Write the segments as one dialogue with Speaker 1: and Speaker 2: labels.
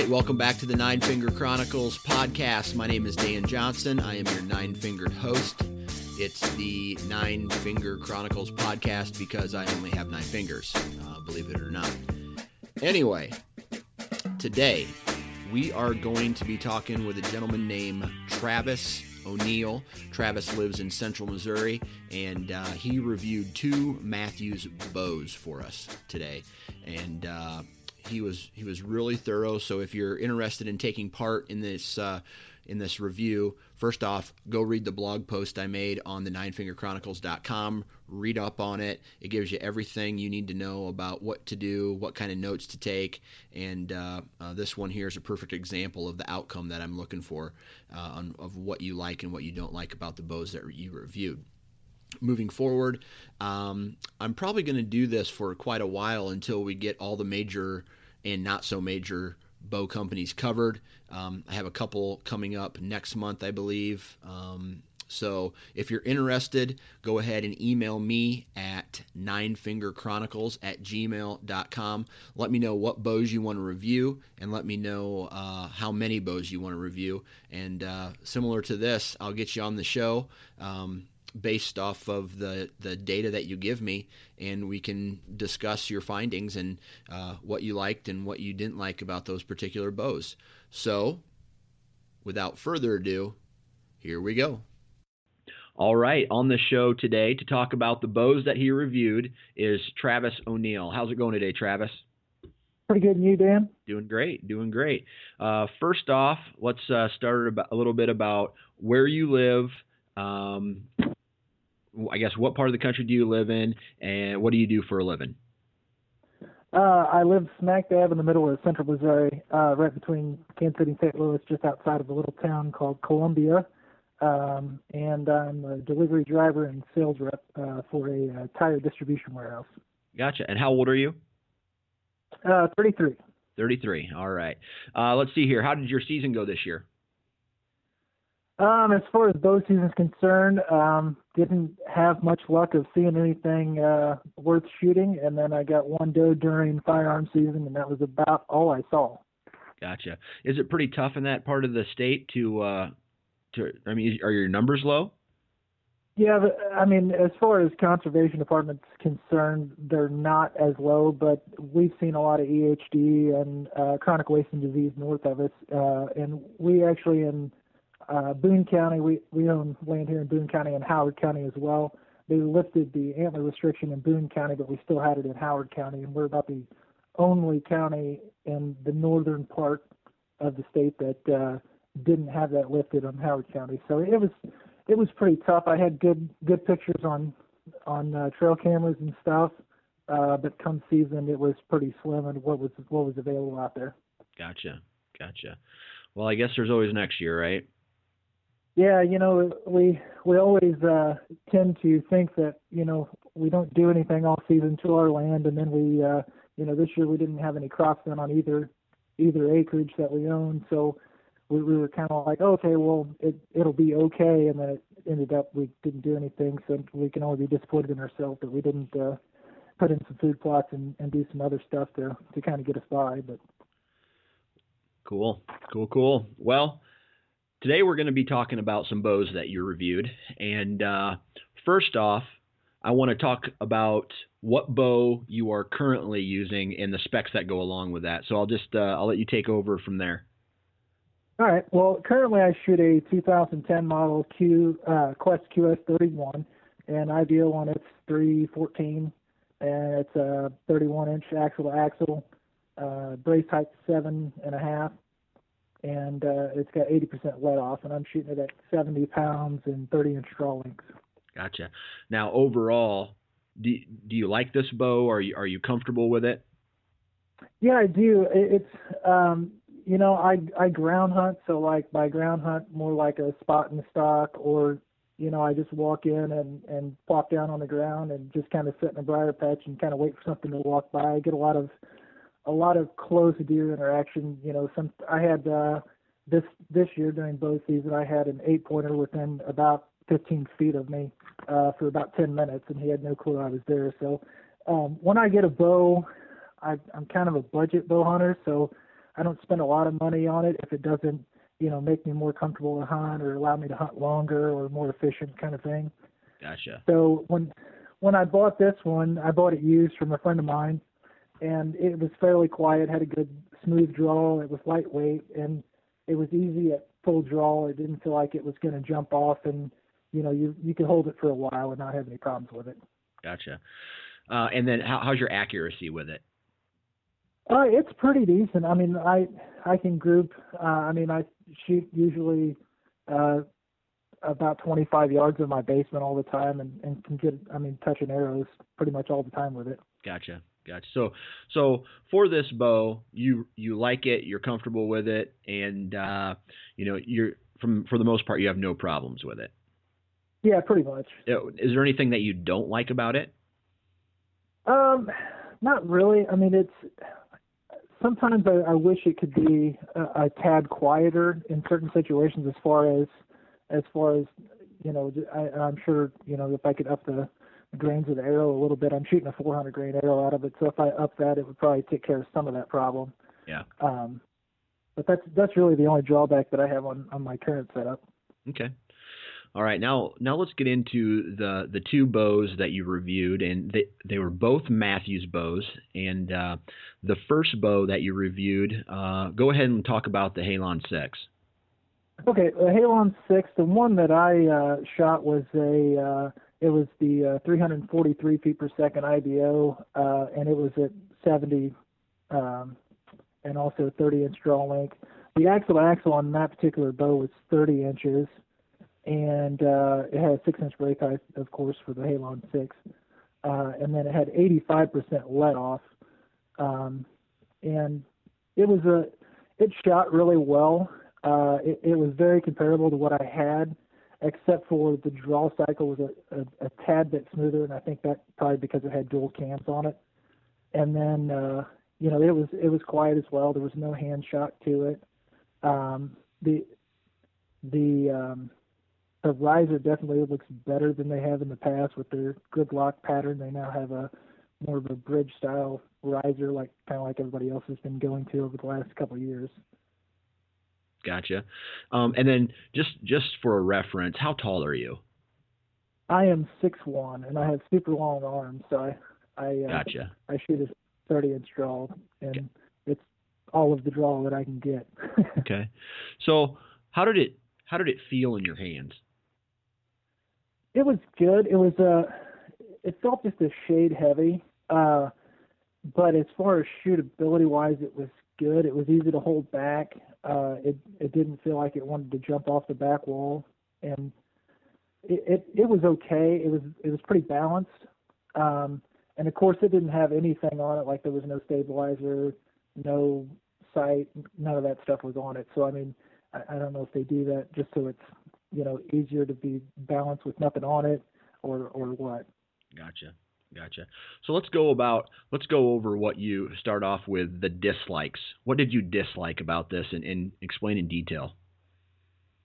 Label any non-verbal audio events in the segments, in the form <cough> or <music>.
Speaker 1: right, welcome back to the Nine Finger Chronicles podcast. My name is Dan Johnson. I am your nine fingered host. It's the Nine Finger Chronicles podcast because I only have nine fingers, uh, believe it or not. Anyway, today we are going to be talking with a gentleman named Travis O'Neill. Travis lives in central Missouri and uh, he reviewed two Mathews bows for us today. And uh, he was he was really thorough. So if you're interested in taking part in this uh, in this review, first off, go read the blog post I made on the ninefingerchronicles.com. Read up on it. It gives you everything you need to know about what to do, what kind of notes to take, and uh, uh, this one here is a perfect example of the outcome that I'm looking for uh, on, of what you like and what you don't like about the bows that you reviewed moving forward. Um, I'm probably going to do this for quite a while until we get all the major and not so major bow companies covered. Um, I have a couple coming up next month, I believe. Um, so if you're interested, go ahead and email me at ninefingerchronicles at gmail.com. Let me know what bows you want to review and let me know uh, how many bows you want to review. And uh, similar to this, I'll get you on the show. Um, based off of the, the data that you give me, and we can discuss your findings and uh, what you liked and what you didn't like about those particular bows. So, without further ado, here we go. All right, on the show today to talk about the bows that he reviewed is Travis O'Neill. How's it going today, Travis?
Speaker 2: Pretty good, and you, Dan?
Speaker 1: Doing great, doing great. Uh, first off, let's uh, start a little bit about where you live, um, I guess what part of the country do you live in, and what do you do for a living?
Speaker 2: Uh, I live smack dab in the middle of central Missouri, uh, right between Kansas City and St. Louis, just outside of a little town called Columbia. Um, and I'm a delivery driver and sales rep uh, for a uh, tire distribution warehouse.
Speaker 1: Gotcha. And how old are you?
Speaker 2: Uh, 33.
Speaker 1: 33. All right. Uh, let's see here. How did your season go this year?
Speaker 2: Um, as far as bow season is concerned, um, didn't have much luck of seeing anything uh, worth shooting, and then I got one doe during firearm season, and that was about all I saw.
Speaker 1: Gotcha. Is it pretty tough in that part of the state to, uh, to? I mean, are your numbers low?
Speaker 2: Yeah, but, I mean, as far as conservation department's concerned, they're not as low, but we've seen a lot of EHD and uh, chronic wasting disease north of us, uh, and we actually in uh, Boone County, we, we own land here in Boone County and Howard County as well. They lifted the antler restriction in Boone County, but we still had it in Howard County, and we're about the only county in the northern part of the state that uh, didn't have that lifted on Howard County. So it was it was pretty tough. I had good good pictures on on uh, trail cameras and stuff, uh, but come season it was pretty slim and what was what was available out there.
Speaker 1: Gotcha, gotcha. Well, I guess there's always next year, right?
Speaker 2: Yeah, you know, we we always uh, tend to think that you know we don't do anything all season to our land, and then we, uh, you know, this year we didn't have any crops done on either either acreage that we own, so we, we were kind of like, okay, well, it it'll be okay, and then it ended up we didn't do anything, so we can only be disappointed in ourselves that we didn't uh, put in some food plots and, and do some other stuff to to kind of get us by, but.
Speaker 1: Cool, cool, cool. Well, Today we're going to be talking about some bows that you reviewed. And uh, first off, I want to talk about what bow you are currently using and the specs that go along with that. So I'll just uh, I'll let you take over from there.
Speaker 2: All right. Well, currently I shoot a 2010 model Q uh, Quest QS31, and ideal on its 314, and it's a 31 inch axle to axle, uh, brace height seven and a half, and uh, it's got 80% let off, and I'm shooting it at 70 pounds and 30 inch draw lengths.
Speaker 1: Gotcha. Now, overall, do do you like this bow? Are you are you comfortable with it?
Speaker 2: Yeah, I do. It, it's um, you know, I I ground hunt, so like by ground hunt, more like a spot in the stock, or you know, I just walk in and and plop down on the ground and just kind of sit in a briar patch and kind of wait for something to walk by. I get a lot of a lot of close deer interaction. You know, some I had uh, this this year during bow season, I had an eight pointer within about 15 feet of me uh, for about 10 minutes, and he had no clue I was there. So um, when I get a bow, I, I'm kind of a budget bow hunter, so I don't spend a lot of money on it if it doesn't, you know, make me more comfortable to hunt or allow me to hunt longer or more efficient kind of thing.
Speaker 1: Gotcha.
Speaker 2: So when when I bought this one, I bought it used from a friend of mine, and it was fairly quiet, had a good smooth draw. It was lightweight, and it was easy at full draw. It didn't feel like it was going to jump off and you know, you you can hold it for a while and not have any problems with it.
Speaker 1: Gotcha. Uh, and then how, how's your accuracy with it?
Speaker 2: Uh, it's pretty decent. I mean, I I can group. Uh, I mean, I shoot usually uh, about 25 yards of my basement all the time, and and can get. I mean, touching arrows pretty much all the time with it.
Speaker 1: Gotcha. Gotcha. So so for this bow, you you like it, you're comfortable with it, and uh, you know you're from for the most part you have no problems with it.
Speaker 2: Yeah, pretty much.
Speaker 1: Is there anything that you don't like about it?
Speaker 2: Um, not really. I mean, it's sometimes I, I wish it could be a, a tad quieter in certain situations. As far as as far as you know, I, I'm sure you know if I could up the grains of the arrow a little bit. I'm shooting a 400 grain arrow out of it, so if I up that, it would probably take care of some of that problem.
Speaker 1: Yeah.
Speaker 2: Um, but that's that's really the only drawback that I have on on my current setup.
Speaker 1: Okay. All right, now now let's get into the the two bows that you reviewed, and they they were both Mathews bows. And uh, the first bow that you reviewed, uh, go ahead and talk about the Halon Six.
Speaker 2: Okay, the Halon Six, the one that I uh, shot was a uh, it was the uh, 343 feet per second IBO, uh, and it was at 70 um, and also 30 inch draw length. The axle axle on that particular bow was 30 inches and uh, it had a six inch brace height, of course, for the Halon 6. Uh, and then it had 85% let off. Um, and it was a, it shot really well. Uh, it, it was very comparable to what I had, except for the draw cycle was a, a, a tad bit smoother, and I think that probably because it had dual cams on it. And then, uh, you know, it was it was quiet as well. There was no hand shock to it. Um, the the um, the riser definitely looks better than they have in the past with their grid lock pattern. They now have a more of a bridge style riser, like kind of like everybody else has been going to over the last couple of years.
Speaker 1: Gotcha. Um, and then just just for a reference, how tall are you?
Speaker 2: I am six one, and I have super long arms, so I I
Speaker 1: uh, gotcha.
Speaker 2: I shoot a thirty inch draw, and okay. it's all of the draw that I can get. <laughs>
Speaker 1: okay. So how did it how did it feel in your hands?
Speaker 2: It was good. It was uh it felt just a shade heavy. Uh but as far as shootability wise it was good. It was easy to hold back. Uh it it didn't feel like it wanted to jump off the back wall and it, it it was okay. It was it was pretty balanced. Um and of course it didn't have anything on it like there was no stabilizer, no sight, none of that stuff was on it. So I mean I, I don't know if they do that just so it's you know easier to be balanced with nothing on it or or what
Speaker 1: gotcha gotcha so let's go about let's go over what you start off with the dislikes what did you dislike about this and, and explain in detail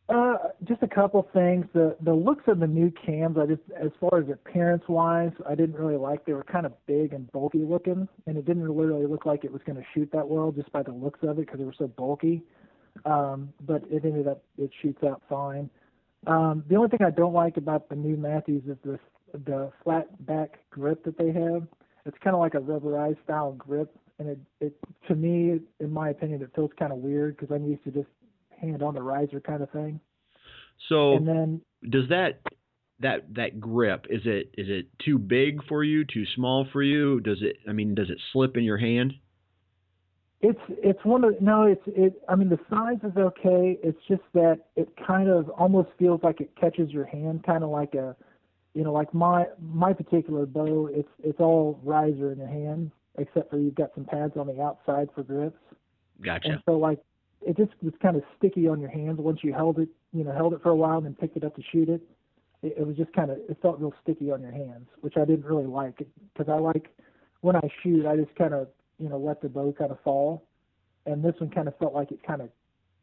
Speaker 2: uh, just a couple things. The the looks of the new cams, I just as far as appearance wise, I didn't really like. They were kind of big and bulky looking, and it didn't really look like it was going to shoot that well just by the looks of it because they were so bulky. Um, but it ended up it shoots out fine. Um, the only thing I don't like about the new Mathews is the the flat back grip that they have. It's kind of like a rubberized style grip, and it it to me, in my opinion, it feels kind of weird because I'm used to just hand on the riser kind of thing.
Speaker 1: So
Speaker 2: And then
Speaker 1: does that that that grip is it is it too big for you? Too small for you? Does it? I mean, does it slip in your hand?
Speaker 2: It's it's one of no it's it I mean the size is okay it's just that it kind of almost feels like it catches your hand kind of like a you know like my my particular bow it's it's all riser in your hand except for you've got some pads on the outside for grips
Speaker 1: Gotcha.
Speaker 2: and so like it just was kind of sticky on your hands once you held it you know held it for a while and then picked it up to shoot it it, it was just kind of it felt real sticky on your hands which I didn't really like because I like when I shoot I just kind of you know, let the bow kind of fall. And this one kind of felt like it kind of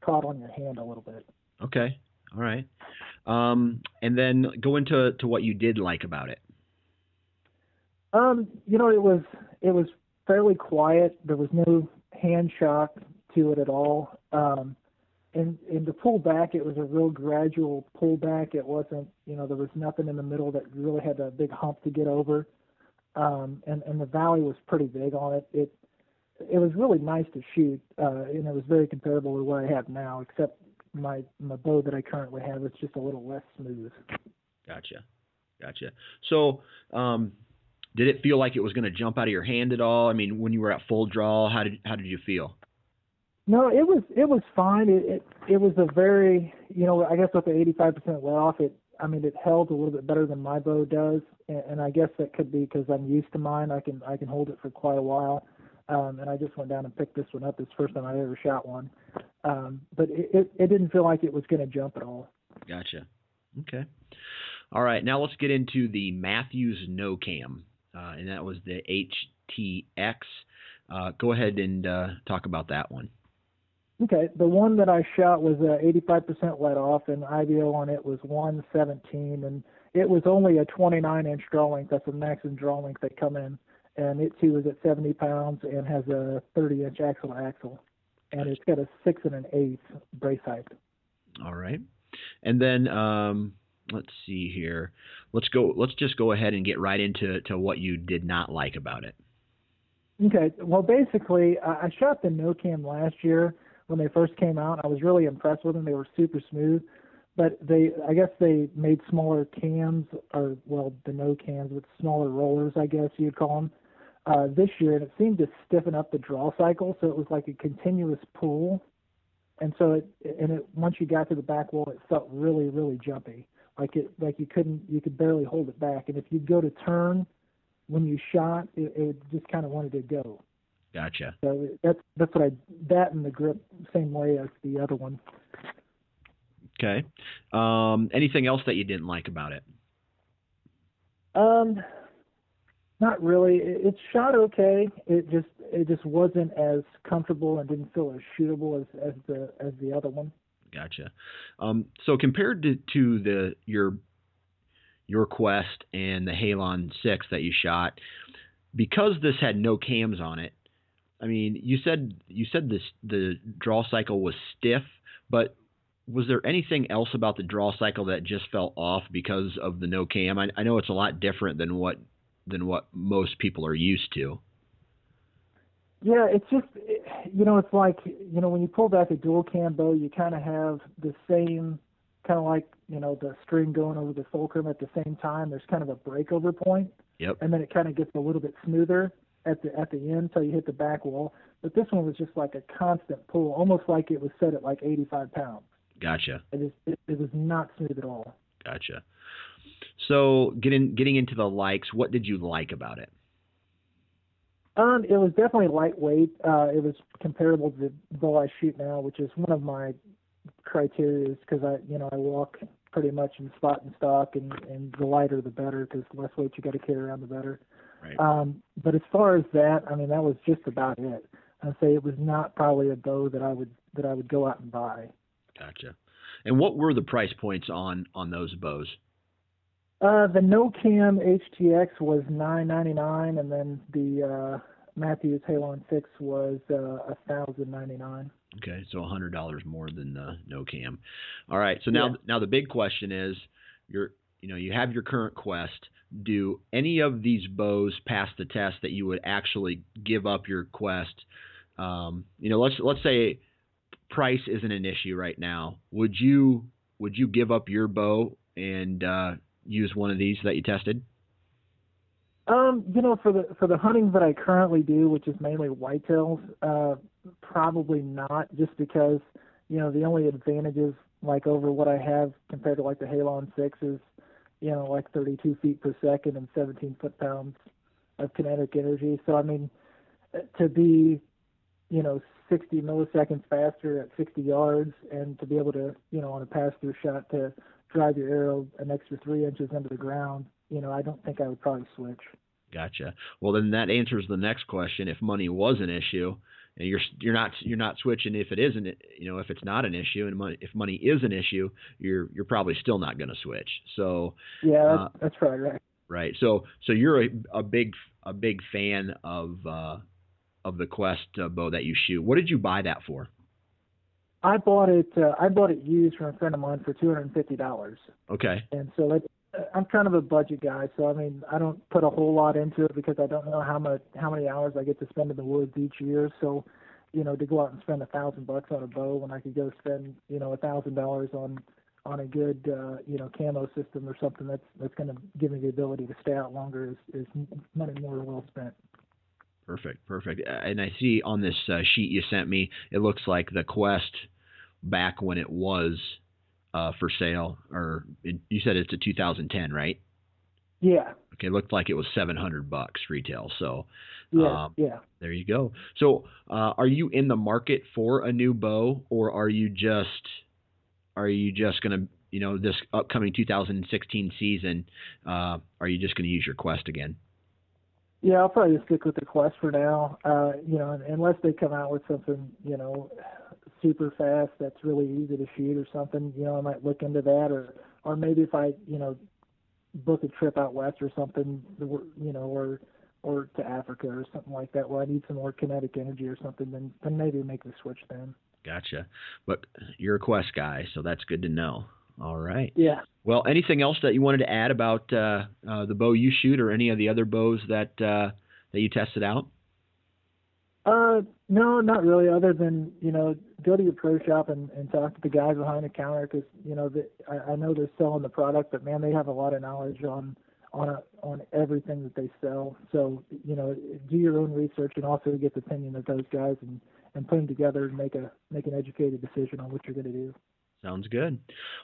Speaker 2: caught on your hand a little bit.
Speaker 1: Okay. All right. Um, and then go into to what you did like about it.
Speaker 2: Um, you know, it was it was fairly quiet. There was no hand shock to it at all. Um, and and to pull back, it was a real gradual pullback. It wasn't, you know, there was nothing in the middle that really had a big hump to get over. Um, and and the valley was pretty big on it. It it was really nice to shoot, uh, and it was very comparable to what I have now, except my my bow that I currently have is just a little less smooth.
Speaker 1: Gotcha. Gotcha. So, um, did it feel like it was going to jump out of your hand at all? I mean, when you were at full draw, how did how did you feel?
Speaker 2: No, it was it was fine. It it, it was a very you know I guess with the 85% let off, it I mean it held a little bit better than my bow does, and, and I guess that could be because I'm used to mine. I can I can hold it for quite a while. Um, and I just went down and picked this one up. It's the first time I ever shot one. Um, but it, it, it didn't feel like it was going to jump at all.
Speaker 1: Gotcha. Okay. All right. Now let's get into the Mathews No Cam, uh, and that was the HTX. Uh, go ahead and uh, talk about that one.
Speaker 2: Okay. The one that I shot was uh, 85% let off, and IBO on it was 117, and it was only a 29 inch draw length. That's the maximum draw length they come in and it too is at 70 pounds and has a 30 inch axle to axle, and it's got a six and an eighth brace height.
Speaker 1: All right, and then um, let's see here. Let's go. Let's just go ahead and get right into to what you did not like about it.
Speaker 2: Okay. Well, basically, I shot the no cam last year when they first came out. I was really impressed with them. They were super smooth but they I guess they made smaller cams or well the no cams with smaller rollers I guess you'd call them uh, this year and it seemed to stiffen up the draw cycle so it was like a continuous pull and so it and it once you got to the back wall it felt really really jumpy. Like it like you couldn't you could barely hold it back. And if you go to turn when you shot it, it just kind of wanted to go.
Speaker 1: Gotcha.
Speaker 2: So that's that's what I that and the grip same way as the other one.
Speaker 1: Okay. Um, anything else that you didn't like about it?
Speaker 2: Um, not really. It, it shot okay. It just it just wasn't as comfortable and didn't feel as shootable as, as the as the other one.
Speaker 1: Gotcha. Um, so compared to, to the your your Quest and the Halon Six that you shot, because this had no cams on it. I mean, you said you said this the draw cycle was stiff, but was there anything else about the draw cycle that just fell off because of the no cam? I, I know it's a lot different than what than what most people are used to.
Speaker 2: Yeah, it's just you know it's like you know when you pull back a dual cam bow, you kind of have the same kind of like you know the string going over the fulcrum at the same time. There's kind of a breakover point,
Speaker 1: Yep.
Speaker 2: and then it kind of gets a little bit smoother at the at the end until you hit the back wall. But this one was just like a constant pull, almost like it was set at like 85 pounds.
Speaker 1: Gotcha.
Speaker 2: It is it, it was not smooth at all.
Speaker 1: Gotcha. So getting getting into the likes, what did you like about it?
Speaker 2: Um, it was definitely lightweight. Uh, it was comparable to the bow I shoot now, which is one of my criteria because I, you know, I walk pretty much in spot and stock, and and the lighter the better because the less weight you got to carry around, the better.
Speaker 1: Right.
Speaker 2: Um, but as far as that, I mean, that was just about it. I'd say it was not probably a bow that I would that I would go out and buy.
Speaker 1: Gotcha. And what were the price points on on those bows?
Speaker 2: Uh, the NoCam HTX was nine ninety nine, and then the uh, Mathews Halon Six was uh, a thousand ninety nine.
Speaker 1: Okay, so hundred dollars more than the no cam. All right, so now
Speaker 2: Yeah.
Speaker 1: now the big question is, you're you know you have your current Quest. do any of these bows pass the test that you would actually give up your quest? Um, you know, let's let's say price isn't an issue right now. Would you would you give up your bow and uh, use one of these that you tested?
Speaker 2: Um, you know, for the for the hunting that I currently do, which is mainly whitetails, uh, probably not, just because you know the only advantages like over what I have compared to like the Halon six is, you know, like 32 feet per second and 17 foot pounds of kinetic energy. So I mean, to be, you know, 60 milliseconds faster at 60 yards, and to be able to, you know, on a pass through shot to drive your arrow an extra three inches into the ground, you know, I don't think I would probably switch.
Speaker 1: Gotcha. Well, then that answers the next question. If money was an issue, and you're you're not you're not switching if it isn't you know if it's not an issue and money, if money is an issue, you're you're probably still not going to switch. So
Speaker 2: yeah, that's, uh, that's probably right.
Speaker 1: Right. So so you're a, a big a big fan of uh, of the Quest uh, bow that you shoot. What did you buy that for?
Speaker 2: I bought it. Uh, I bought it used from a friend of mine for two hundred and fifty dollars.
Speaker 1: Okay.
Speaker 2: And so it, I'm kind of a budget guy, so I mean I don't put a whole lot into it because I don't know how much how many hours I get to spend in the woods each year. So, you know, to go out and spend a thousand bucks on a bow when I could go spend you know a thousand dollars on on a good uh, you know camo system or something that's that's going to give me the ability to stay out longer is is money more well spent.
Speaker 1: Perfect, perfect. And I see on this uh, sheet you sent me, it looks like the Quest back when it was uh, for sale, or it, you said it's a 2010, right?
Speaker 2: Yeah.
Speaker 1: Okay, it looked like it was 700 bucks retail. So,
Speaker 2: yeah, um, yeah.
Speaker 1: There you go. So, uh, are you in the market for a new bow, or are you just are you just gonna you know this upcoming 2016 season? Uh, are you just gonna use your Quest again?
Speaker 2: Yeah, I'll probably just stick with the Quest for now. Uh, you know, unless they come out with something, you know, super fast that's really easy to shoot or something, you know, I might look into that. Or, or maybe if I, you know, book a trip out west or something, you know, or or to Africa or something like that, where I need some more kinetic energy or something, then then maybe make the switch then.
Speaker 1: Gotcha. But you're a Quest guy, so that's good to know. All right.
Speaker 2: Yeah.
Speaker 1: Well, anything else that you wanted to add about uh, uh, the bow you shoot, or any of the other bows that uh, that you tested out?
Speaker 2: Uh, no, not really. Other than you know, go to your pro shop and, and talk to the guys behind the counter because you know the, I, I know they're selling the product, but man, they have a lot of knowledge on on a, on everything that they sell. So you know, do your own research and also get the opinion of those guys and and put them together and make a make an educated decision on what you're going to do.
Speaker 1: Sounds good.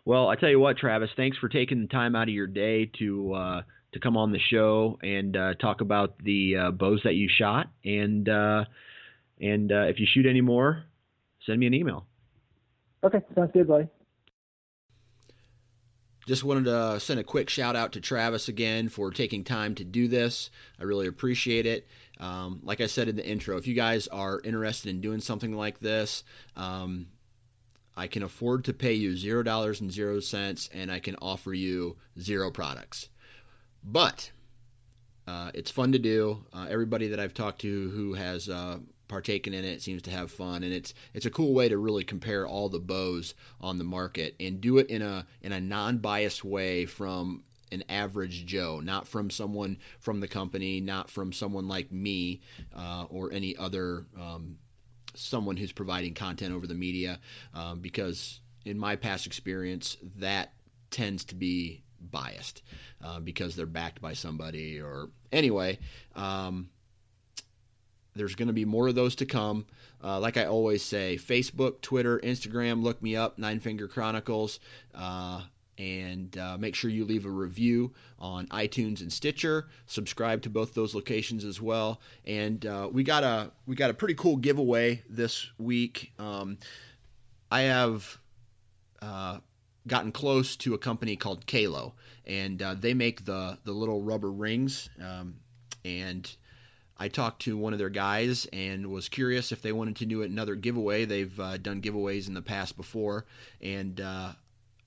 Speaker 1: Well, I tell you what, Travis, thanks for taking the time out of your day to uh, to come on the show and uh, talk about the uh, bows that you shot. And uh, and uh, if you shoot any more, send me an email.
Speaker 2: Okay, sounds good, buddy.
Speaker 1: Just wanted to send a quick shout out to Travis again for taking time to do this. I really appreciate it. Um, like I said in the intro, if you guys are interested in doing something like this, um, I can afford to pay you zero dollars and zero cents, and I can offer you zero products. But uh, it's fun to do. Uh, everybody that I've talked to who has uh, partaken in it seems to have fun, and it's it's a cool way to really compare all the bows on the market and do it in a in a non-biased way from an average Joe, not from someone from the company, not from someone like me uh, or any other um, someone who's providing content over the media um, because in my past experience that tends to be biased uh, because they're backed by somebody or anyway um, there's going to be more of those to come. Uh, like i always say facebook twitter instagram look me up nine finger chronicles uh, and uh, make sure you leave a review on iTunes and Stitcher. Subscribe to both those locations as well. And uh, we got a we got a pretty cool giveaway this week. Um, I have uh, gotten close to a company called Qalo, and uh, they make the the little rubber rings. Um, and I talked to one of their guys and was curious if they wanted to do another giveaway. They've uh, done giveaways in the past before, and uh,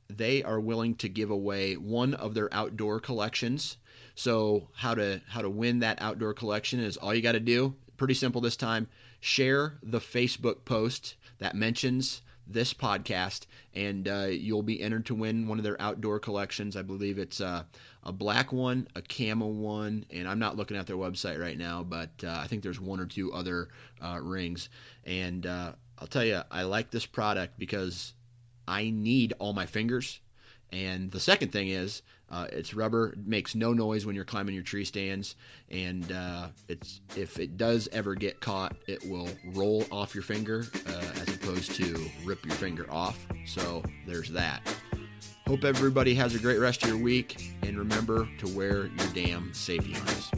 Speaker 1: they are willing to give away one of their outdoor collections. So how to how to win that outdoor collection is all you got to do. Pretty simple this time. Share the Facebook post that mentions this podcast, and uh, you'll be entered to win one of their outdoor collections. I believe it's uh, a black one, a camel one, and I'm not looking at their website right now, but uh, I think there's one or two other uh, rings. And uh, I'll tell you, I like this product because I need all my fingers. And the second thing is, uh, it's rubber, makes no noise when you're climbing your tree stands, and uh, it's if it does ever get caught, it will roll off your finger uh, as opposed to rip your finger off. So there's that. Hope everybody has a great rest of your week, and remember to wear your damn safety harness.